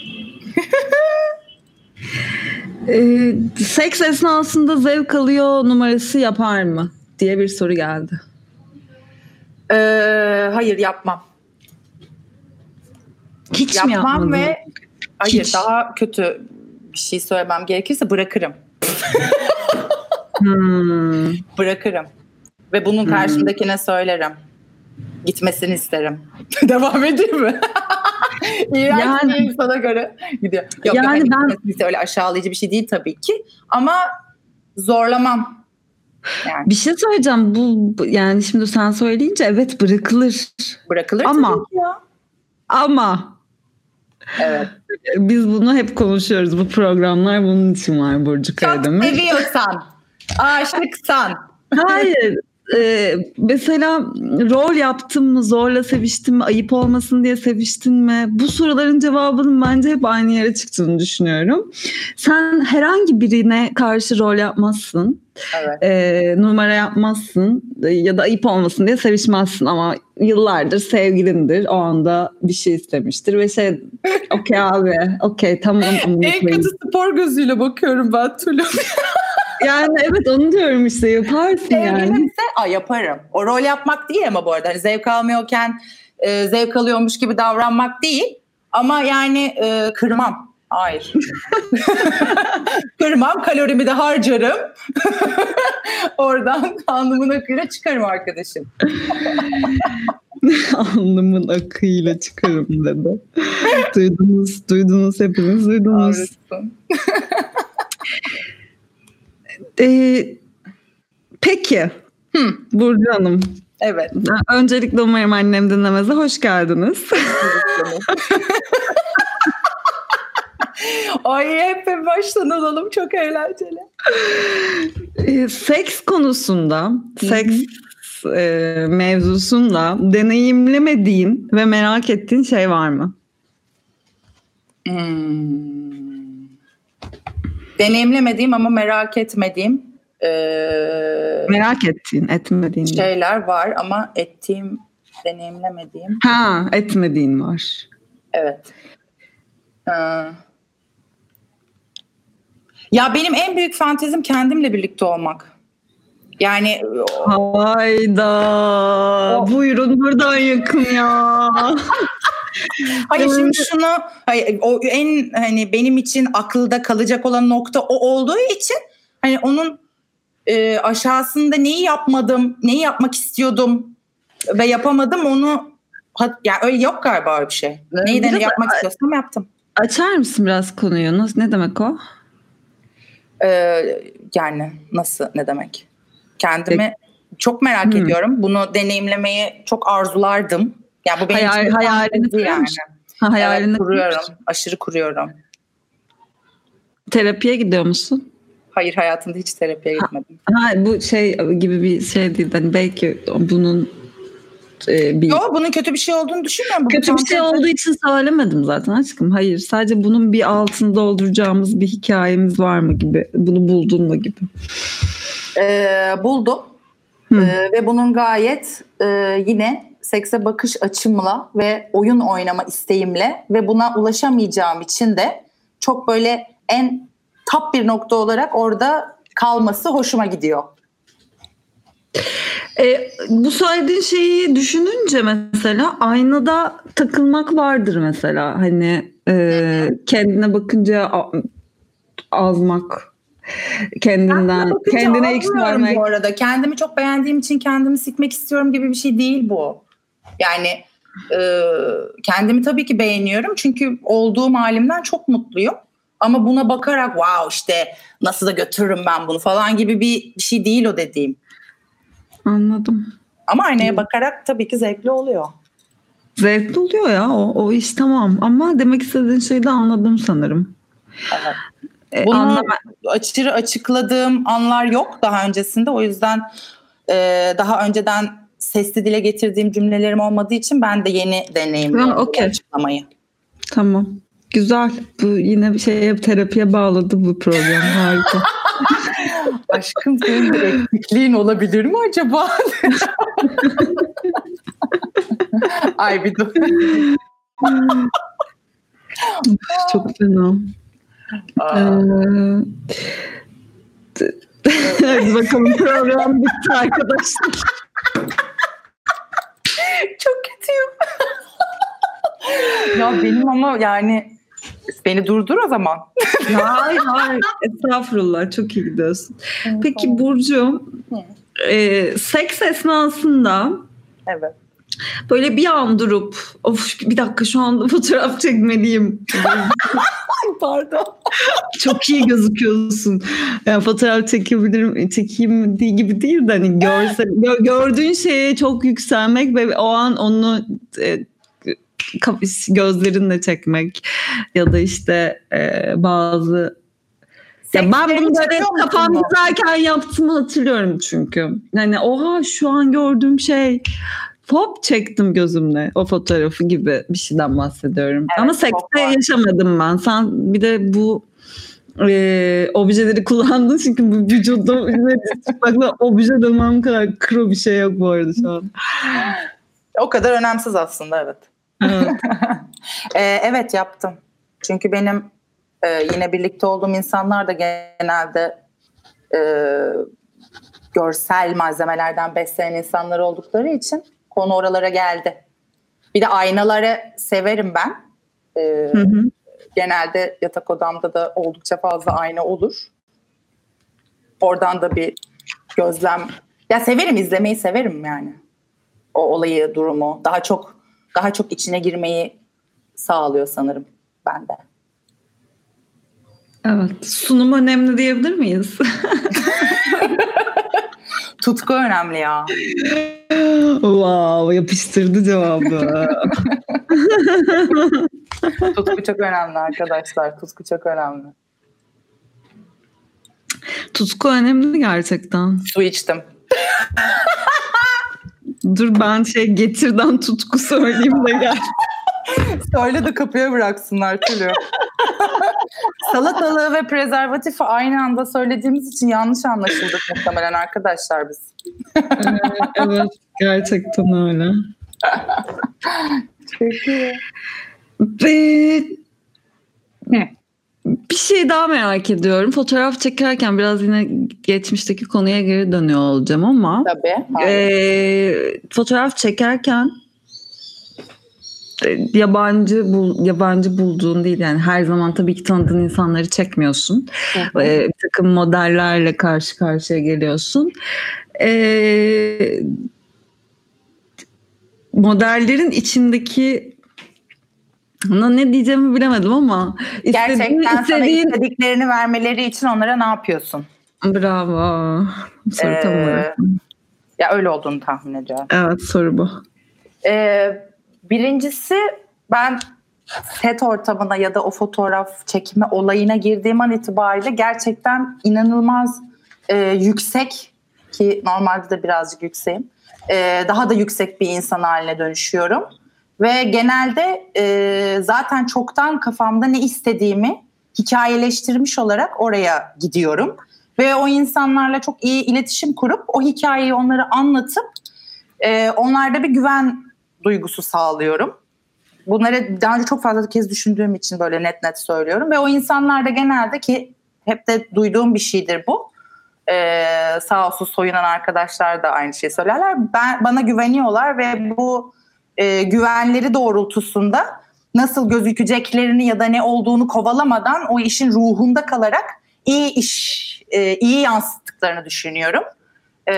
Ee, seks esnasında zevk alıyor numarası yapar mı diye bir soru geldi. Ee, hayır yapmam. Hiç mi yapmam yapmadın? ve hayır Hiç. daha kötü bir şey söylemem gerekirse bırakırım. Hmm. Bırakırım. Ve bunun Hmm. karşımdakine söylerim. Gitmesini isterim. Devam edeyim mi? İğrenç Yani- bir insana göre gidiyor. Yok, Yani ben- ben... öyle aşağılayıcı bir şey değil tabii ki. Ama zorlamam. Yani Bir şey söyleyeceğim bu yani şimdi sen söyleyince evet bırakılır bırakılır Ama- tabii ki ya. ama Evet. biz bunu hep konuşuyoruz bu programlar bunun için var Burcu Çok Karademir. seviyorsan, aşıksan. Hayır. Ee, mesela rol yaptın mı, zorla seviştin mi, ayıp olmasın diye seviştin mi? Bu soruların cevabının bence hep aynı yere çıktığını düşünüyorum. Sen herhangi birine karşı rol yapmazsın, Evet. ee, numara yapmazsın e, ya da ayıp olmasın diye sevişmezsin ama yıllardır sevgilindir. O anda bir şey istemiştir ve şey okey abi, okey tamam. En koyayım." kötü spor gözüyle bakıyorum ben Tülin. Yani evet onu diyorum işte yaparsın yani. Sevgilimse Aa, yaparım. O rol yapmak değil ama bu arada. Hani zevk almıyorken e, zevk alıyormuş gibi davranmak değil. Ama yani e, kırmam. Hayır. kırmam. Kalorimi de harcarım. Oradan alnımın akıyla çıkarım arkadaşım. Alnımın akıyla çıkarım dedi. duydunuz, duydunuz hepiniz duydunuz. Ee, peki Hı. Burcu Hanım Evet. Öncelikle umarım annem dinlemeze hoş geldiniz. Ay hep baştan alalım çok eğlenceli. Ee, seks konusunda, seks e, mevzusunda deneyimlemediğin ve merak ettiğin şey var mı? Hmm. Deneyimlemediğim ama merak etmediğim e, Merak ettiğin, etmediğin. şeyler var ama ettiğim, deneyimlemediğim. Ha, etmediğin var. Evet. Ee, ya benim en büyük fantezim kendimle birlikte olmak. Yani Hayda. Buyurun buradan yakın ya. Hayır şimdi şunu hayır, o en hani benim için akılda kalacak olan nokta o olduğu için hani onun e, aşağısında neyi yapmadım, neyi yapmak istiyordum ve yapamadım onu yani öyle yok galiba öyle bir şey. Neyi de yapmak istiyorsam yaptım. Açar mısın biraz konuyu? Nasıl, ne demek o? Ee, yani nasıl ne demek? Kendimi çok merak Hmm. ediyorum. Bunu deneyimlemeyi çok arzulardım. Ya bu benim Hayal- için hayalini kuruyor yani. musun? Ha, hayalini Evet, kuruyorum. kurmuş. Aşırı kuruyorum. Terapiye gidiyor musun? Hayır hayatımda hiç terapiye gitmedim. Ha, bu şey gibi bir şey değil. Hani belki bunun e, bir Yo bunun kötü bir şey olduğunu düşünmüyorum. Bu kötü bir şey olduğu için söylemedim zaten aşkım. Hayır, sadece bunun bir altını dolduracağımız bir hikayemiz var mı gibi. Bunu buldun mu gibi. Ee, buldum. Hı. Ee, ve bunun gayet e, yine sekse bakış açımla ve oyun oynama isteğimle ve buna ulaşamayacağım için de çok böyle en top bir nokta olarak orada kalması hoşuma gidiyor. E, bu saydığın şeyi düşününce mesela aynada takılmak vardır mesela. Hani e, kendine bakınca azmak, kendinden, kendine yükselmek. Bu arada kendimi çok beğendiğim için kendimi sikmek istiyorum gibi bir şey değil bu. Yani e, kendimi tabii ki beğeniyorum çünkü olduğum halimden çok mutluyum. Ama buna bakarak wow işte nasıl da götürürüm ben bunu falan gibi bir, şey değil o dediğim. Anladım. Ama aynaya bakarak tabii ki zevkli oluyor. Zevkli oluyor ya o, o iş tamam ama demek istediğin şeyi de anladım sanırım. Evet. E, Bunu aşırı açıkladığım anlar yok daha öncesinde. O yüzden e, daha önceden sesli dile getirdiğim cümlelerim olmadığı için ben de yeni deneyimliyorum okey. açıklamayı. Tamam. Güzel. Bu yine bir şeye terapiye bağladı bu program. Harika. Aşkım senin bir eksikliğin olabilir mi acaba? Ay bir dur. Çok fena. Ee, Hadi bakalım program bitti arkadaşlar. Çok kötüyüm. ya benim ama yani beni durdur o zaman. hayır hayır. Estağfurullah. Çok iyi gidiyorsun. Peki Burcu, e, seks esnasında Evet. Böyle bir an durup of bir dakika şu anda fotoğraf çekmeliyim. Pardon. Çok iyi gözüküyorsun. Yani fotoğraf çekebilirim, çekeyim gibi değil de hani görsel, gö- gördüğün şeye çok yükselmek ve o an onu e, gözlerinle çekmek ya da işte e, bazı ya ben bunu böyle kafam güzelken yaptığımı hatırlıyorum çünkü. Hani oha şu an gördüğüm şey hop çektim gözümle o fotoğrafı gibi bir şeyden bahsediyorum. Evet, Ama sekste yaşamadım ben. Sen bir de bu e, objeleri kullandın çünkü bu vücudum çıplakla obje demem kadar kro bir şey yok bu arada şu an. O kadar önemsiz aslında evet. Evet. Ee, evet yaptım. Çünkü benim e, yine birlikte olduğum insanlar da genelde e, görsel malzemelerden beslenen insanlar oldukları için konu oralara geldi. Bir de aynaları severim ben. Ee, Hı hı. genelde yatak odamda da oldukça fazla ayna olur. Oradan da bir gözlem. Ya severim izlemeyi severim yani. O olayı, durumu daha çok daha çok içine girmeyi sağlıyor sanırım bende. evet. Sunum önemli diyebilir miyiz? Tutku önemli ya. Wow yapıştırdı cevabı. Tutku çok önemli arkadaşlar. Tutku çok önemli. Tutku önemli gerçekten. Su içtim. Dur ben şey getirden tutku söyleyeyim de gel. Söyle de kapıya bıraksınlar Tülü. Salatalığı ve prezervatifi aynı anda söylediğimiz için yanlış anlaşıldık muhtemelen arkadaşlar biz. evet gerçekten öyle. Çok iyi. Ve bir şey daha merak ediyorum. Fotoğraf çekerken biraz yine geçmişteki konuya geri dönüyor olacağım ama. Tabii. E, fotoğraf çekerken yabancı bul, yabancı bulduğun değil yani her zaman tabii ki tanıdığın insanları çekmiyorsun. Ee, bir takım modellerle karşı karşıya geliyorsun. Ee, modellerin içindeki ne diyeceğimi bilemedim ama gerçekten istediğin... sana istediklerini vermeleri için onlara ne yapıyorsun? Bravo. Soru ee, tam olarak. Ya öyle olduğunu tahmin ediyorum. Evet soru bu. Ee, Birincisi ben set ortamına ya da o fotoğraf çekme olayına girdiğim an itibariyle gerçekten inanılmaz e, yüksek ki normalde de birazcık yükseğim. E, daha da yüksek bir insan haline dönüşüyorum. Ve genelde e, zaten çoktan kafamda ne istediğimi hikayeleştirmiş olarak oraya gidiyorum. Ve o insanlarla çok iyi iletişim kurup o hikayeyi onlara anlatıp e, onlarda bir güven duygusu sağlıyorum. Bunları daha önce çok fazla kez düşündüğüm için böyle net net söylüyorum. Ve o insanlar da genelde ki hep de duyduğum bir şeydir bu. Ee, sağ olsun soyunan arkadaşlar da aynı şeyi söylerler. Ben, bana güveniyorlar ve bu e, güvenleri doğrultusunda nasıl gözükeceklerini ya da ne olduğunu kovalamadan o işin ruhunda kalarak iyi iş, e, iyi yansıttıklarını düşünüyorum. E,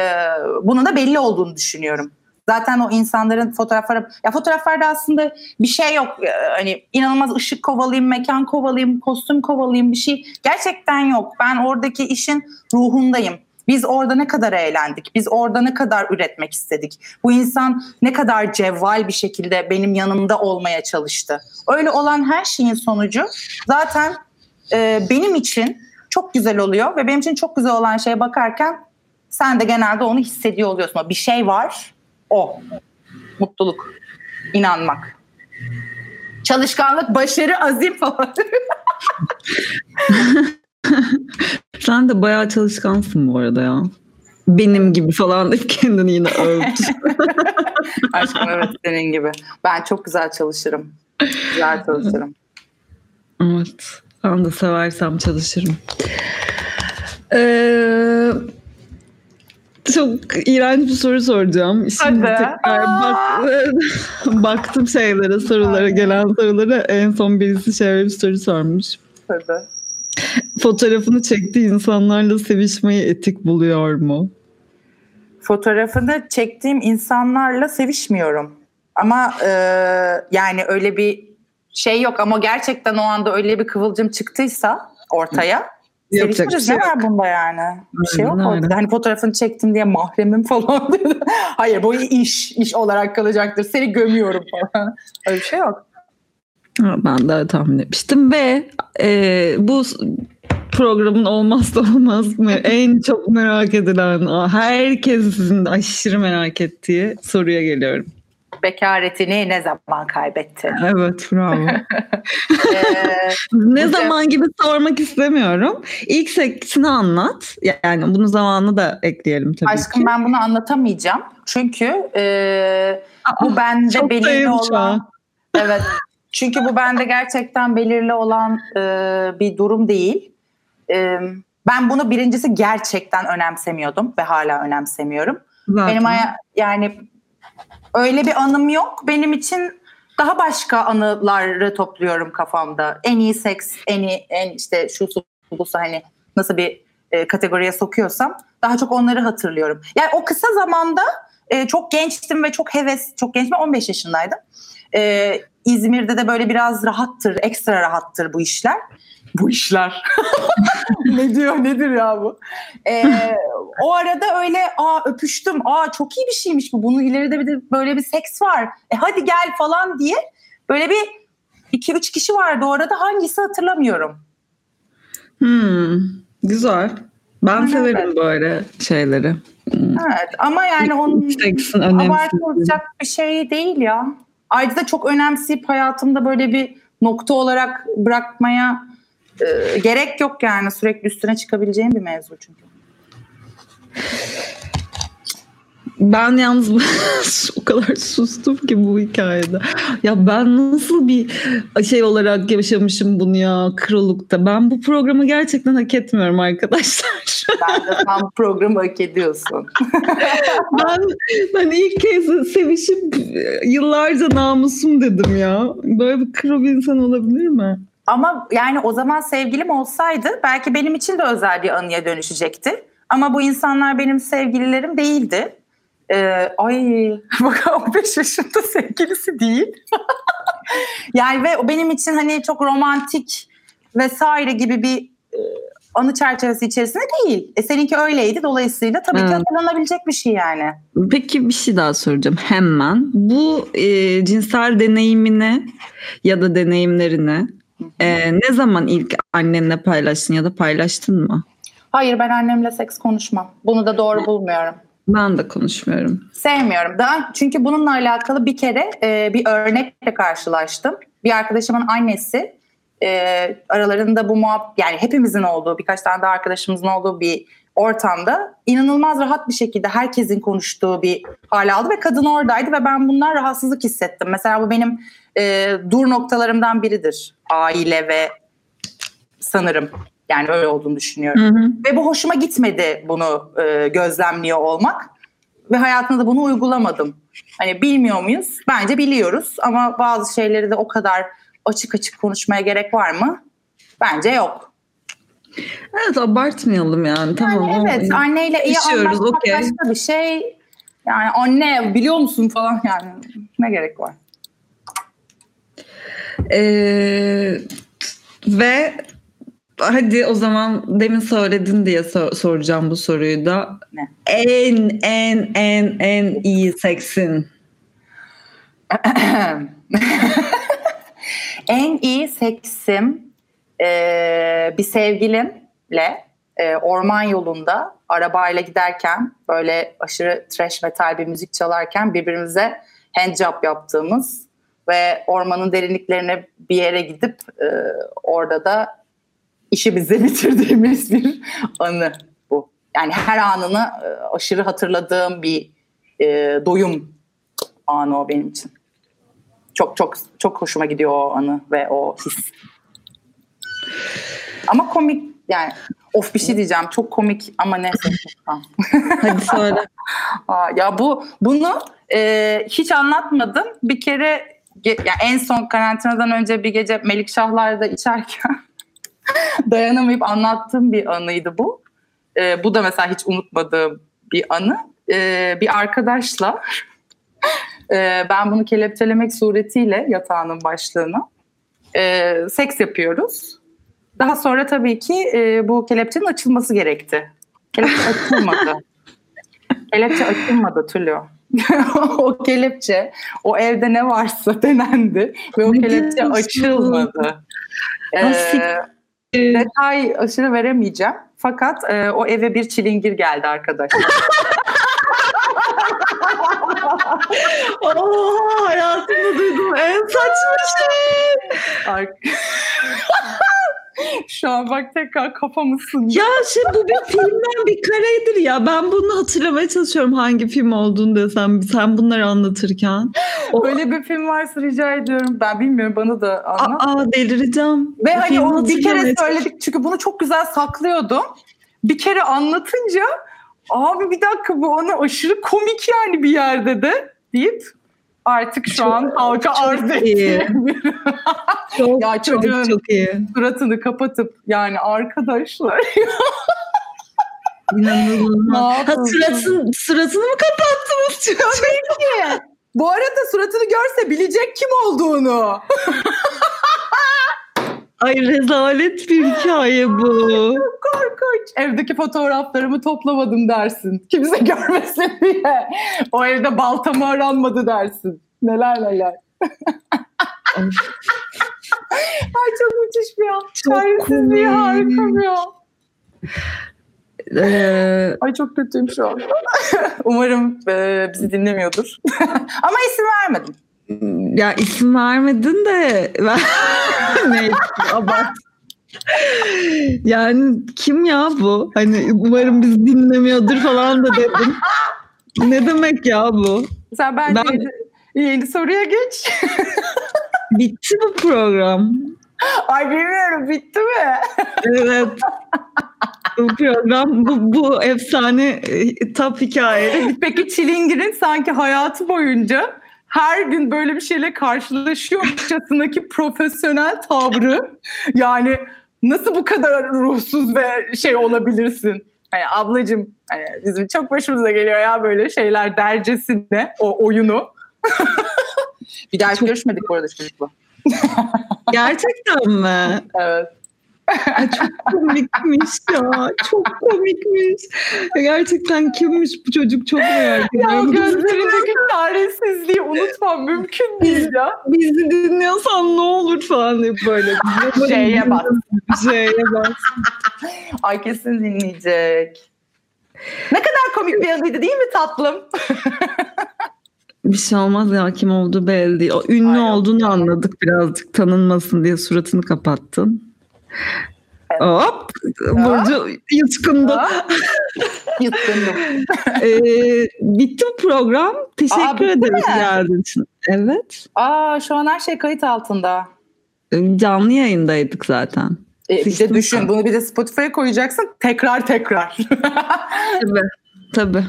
bunun da belli olduğunu düşünüyorum. Zaten o insanların fotoğrafları ya fotoğraflarda aslında bir şey yok. Ee, hani inanılmaz ışık kovalayayım, mekan kovalayayım, kostüm kovalayayım bir şey gerçekten yok. Ben oradaki işin ruhundayım. Biz orada ne kadar eğlendik? Biz orada ne kadar üretmek istedik? Bu insan ne kadar cevval bir şekilde benim yanımda olmaya çalıştı? Öyle olan her şeyin sonucu zaten e, benim için çok güzel oluyor ve benim için çok güzel olan şeye bakarken sen de genelde onu hissediyor oluyorsun. Bir şey var o. Mutluluk. inanmak. Çalışkanlık, başarı, azim falan. Sen de bayağı çalışkansın bu arada ya. Benim gibi falan deyip kendini yine övdü. Aşkım evet senin gibi. Ben çok güzel çalışırım. Güzel çalışırım. Evet. Ben de seversem çalışırım. Ee, çok iğrenç bir soru soracağım. Şimdi Hadi. tekrar bak, baktım şeylere, sorulara, gelen sorulara. En son birisi şöyle bir soru sormuş. Hadi. Fotoğrafını çektiği insanlarla sevişmeyi etik buluyor mu? Fotoğrafını çektiğim insanlarla sevişmiyorum. Ama e, yani öyle bir şey yok ama gerçekten o anda öyle bir kıvılcım çıktıysa ortaya Yapacak bir şey var bunda yani. Bir şey yok orada. Hani fotoğrafını çektim diye mahremim falan. Hayır bu iş, iş olarak kalacaktır. Seni gömüyorum falan. Öyle bir şey yok. Ben de tahmin etmiştim ve e, bu programın olmazsa olmaz mı en çok merak edilen herkesin aşırı merak ettiği soruya geliyorum bekaretini ne zaman kaybetti? Evet bravo. ee, ne zaman gibi sormak istemiyorum. İlk seksini anlat. Yani bunu zamanı da ekleyelim tabii Aşkım ki. ben bunu anlatamayacağım. Çünkü e, Aa, bu bende belirli olan... Evet. Çünkü bu bende gerçekten belirli olan e, bir durum değil. E, ben bunu birincisi gerçekten önemsemiyordum ve hala önemsemiyorum. Zaten. Benim yani öyle bir anım yok. Benim için daha başka anıları topluyorum kafamda. En iyi seks, en iyi, en işte şu busu hani nasıl bir e, kategoriye sokuyorsam daha çok onları hatırlıyorum. Yani o kısa zamanda e, çok gençtim ve çok heves, çok gençtim 15 yaşındaydım. E, İzmir'de de böyle biraz rahattır, ekstra rahattır bu işler. Bu işler. ne diyor nedir ya bu? Ee, o arada öyle aa öpüştüm. Aa çok iyi bir şeymiş bu. Bunun ileride bir de böyle bir seks var. E hadi gel falan diye böyle bir iki üç kişi vardı orada hangisi hatırlamıyorum. Hmm, güzel. Ben Aynen severim böyle şeyleri. Hmm. Evet ama yani onun abartılacak bir şey değil ya. Ayrıca çok önemseyip hayatımda böyle bir nokta olarak bırakmaya e, gerek yok yani sürekli üstüne çıkabileceğim bir mevzu çünkü. Ben yalnız o kadar sustum ki bu hikayede. Ya ben nasıl bir şey olarak yaşamışım bunu ya krolukta. Ben bu programı gerçekten hak etmiyorum arkadaşlar. Ben de tam programı hak ediyorsun. ben, ben ilk kez sevişip yıllarca namusum dedim ya. Böyle bir bir insan olabilir mi? Ama yani o zaman sevgilim olsaydı belki benim için de özel bir anıya dönüşecekti. Ama bu insanlar benim sevgililerim değildi. Ee, ay bak 15 yaşında sevgilisi değil. yani ve o benim için hani çok romantik vesaire gibi bir e, anı çerçevesi içerisinde değil. E seninki öyleydi dolayısıyla tabii evet. ki hatırlanabilecek bir şey yani. Peki bir şey daha soracağım hemen. Bu e, cinsel deneyimini ya da deneyimlerini e, ne zaman ilk annenle paylaştın ya da paylaştın mı? Hayır ben annemle seks konuşmam. Bunu da doğru bulmuyorum. Ben de konuşmuyorum. Sevmiyorum. Daha çünkü bununla alakalı bir kere e, bir örnekle karşılaştım. Bir arkadaşımın annesi e, aralarında bu muhab yani hepimizin olduğu birkaç tane de arkadaşımızın olduğu bir ortamda inanılmaz rahat bir şekilde herkesin konuştuğu bir hal aldı ve kadın oradaydı ve ben bundan rahatsızlık hissettim. Mesela bu benim e, dur noktalarımdan biridir. Aile ve sanırım yani öyle olduğunu düşünüyorum. Hı hı. Ve bu hoşuma gitmedi bunu e, gözlemliyor olmak. Ve hayatımda da bunu uygulamadım. Hani bilmiyor muyuz? Bence biliyoruz ama bazı şeyleri de o kadar açık açık konuşmaya gerek var mı? Bence yok. Evet abartmayalım yani. Tamam. Yani evet anneyle iyi anlaşmak okay. başka bir şey. Yani anne biliyor musun falan yani ne gerek var? Ee, ve hadi o zaman demin söyledin diye sor- soracağım bu soruyu da. Ne? En en en en iyi seksin. en iyi seksim e, bir sevgilimle e, orman yolunda arabayla giderken böyle aşırı trash metal bir müzik çalarken birbirimize handjob yaptığımız ve ormanın derinliklerine bir yere gidip e, orada da işimizi bitirdiğimiz bir anı bu. Yani her anını e, aşırı hatırladığım bir e, doyum anı o benim için. Çok çok çok hoşuma gidiyor o anı ve o his. Ama komik yani of bir şey diyeceğim çok komik ama neyse. Hadi söyle. ya bu bunu e, hiç anlatmadım. Bir kere ya en son karantinadan önce bir gece Melikşahlar'da içerken dayanamayıp anlattığım bir anıydı bu. E, bu da mesela hiç unutmadığım bir anı. E, bir arkadaşla e, ben bunu kelepçelemek suretiyle yatağının başlığına e, seks yapıyoruz. Daha sonra tabii ki e, bu kelepçenin açılması gerekti. Kelepçe açılmadı. kelepçe açılmadı Tülyo. o kelepçe o evde ne varsa denendi ve o kelepçe açılmadı. Ee, detay aşırı veremeyeceğim. Fakat e, o eve bir çilingir geldi arkadaşlar. Oha hayatımda duydum en saçma şey. Şu an bak tekrar kafamı sınıyor. Ya şey bu bir filmden bir karedir ya. Ben bunu hatırlamaya çalışıyorum hangi film olduğunu desem sen bunları anlatırken. O... Böyle bir film varsa rica ediyorum. Ben bilmiyorum bana da anlat. Aa delireceğim. Ve hani o bir kere söyledik çünkü bunu çok güzel saklıyordum. Bir kere anlatınca abi bir dakika bu ona aşırı komik yani bir yerde de deyip artık şu çok, an halka arz ettiğim çok, ya çocuğun çok iyi. suratını kapatıp yani arkadaşlar İnanılmaz. Ha, suratın, suratını mı kapattınız? Tabii ki. Bu arada suratını görse bilecek kim olduğunu. Ay rezalet bir hikaye bu. Korkunç. Evdeki fotoğraflarımı toplamadım dersin. Kimse görmesin diye. O evde baltamı aranmadı dersin. Neler neler. Ay çok müthiş bir an. Çok Çaresizliği komik. harika bir an. Ee, Ay çok kötüyüm şu an. Umarım e, bizi dinlemiyordur. Ama isim vermedim. Ya isim vermedin de neyse abart. Yani kim ya bu? Hani umarım bizi dinlemiyordur falan da dedim. Ne demek ya bu? Sen bence Ben- yeni, yeni soruya geç. Bitti bu program. Ay bilmiyorum bitti mi? Evet. bu program bu, bu efsane e, tap bitti. Peki Çilingir'in sanki hayatı boyunca her gün böyle bir şeyle karşılaşıyormuşçasındaki profesyonel tavrı yani nasıl bu kadar ruhsuz ve şey olabilirsin? Hani ablacığım hani bizim çok başımıza geliyor ya böyle şeyler dercesine o oyunu. bir daha hiç Çok- görüşmedik bu arada çocukla. Gerçekten mi? Evet. Ay, çok komikmiş ya. Çok komikmiş. Gerçekten kimmiş bu çocuk çok merak Ya ediyorum. gözlerindeki çaresizliği unutmam mümkün değil ya. Bizi dinliyorsan ne olur falan diye böyle. Şeye bas. Şeye bas. Ay kesin dinleyecek. Ne kadar komik bir anıydı değil mi tatlım? Bir şey olmaz ya kim olduğu belli. O ünlü Ay, olduğunu ya. anladık birazcık tanınmasın diye suratını kapattın. Evet. Hop Burcu yutkundu. Yutkunum. Ee, bitti bu program. Teşekkür Aa, ederiz geldiğin için. Evet. Aa şu an her şey kayıt altında. Ee, Canlı yayındaydık zaten. E, bir de düşün sen. bunu bir de Spotify'a koyacaksın tekrar tekrar. Tabii. Tabii.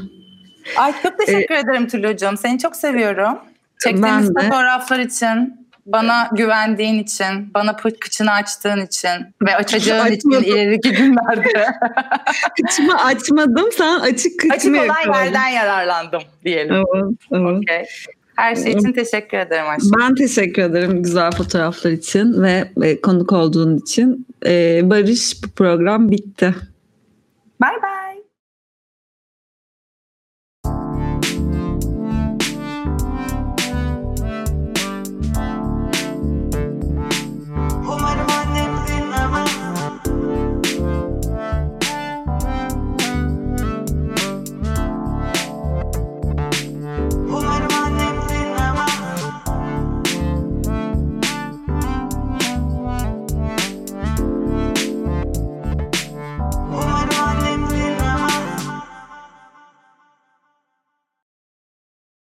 Ay çok teşekkür ederim Tülyocuğum. Seni çok seviyorum. De. fotoğraflar için, bana güvendiğin için, bana kıçını açtığın için ve açacağın için ileriki günlerde. Kıçımı açmadım. Sen açık kıçını Açık olan yakaladın. yerden yararlandım diyelim. Evet, evet. Okey. Her şey için teşekkür ederim aşkım. Ben teşekkür ederim güzel fotoğraflar için ve e, konuk olduğun için. Ee, Barış bu program bitti. Bye bye.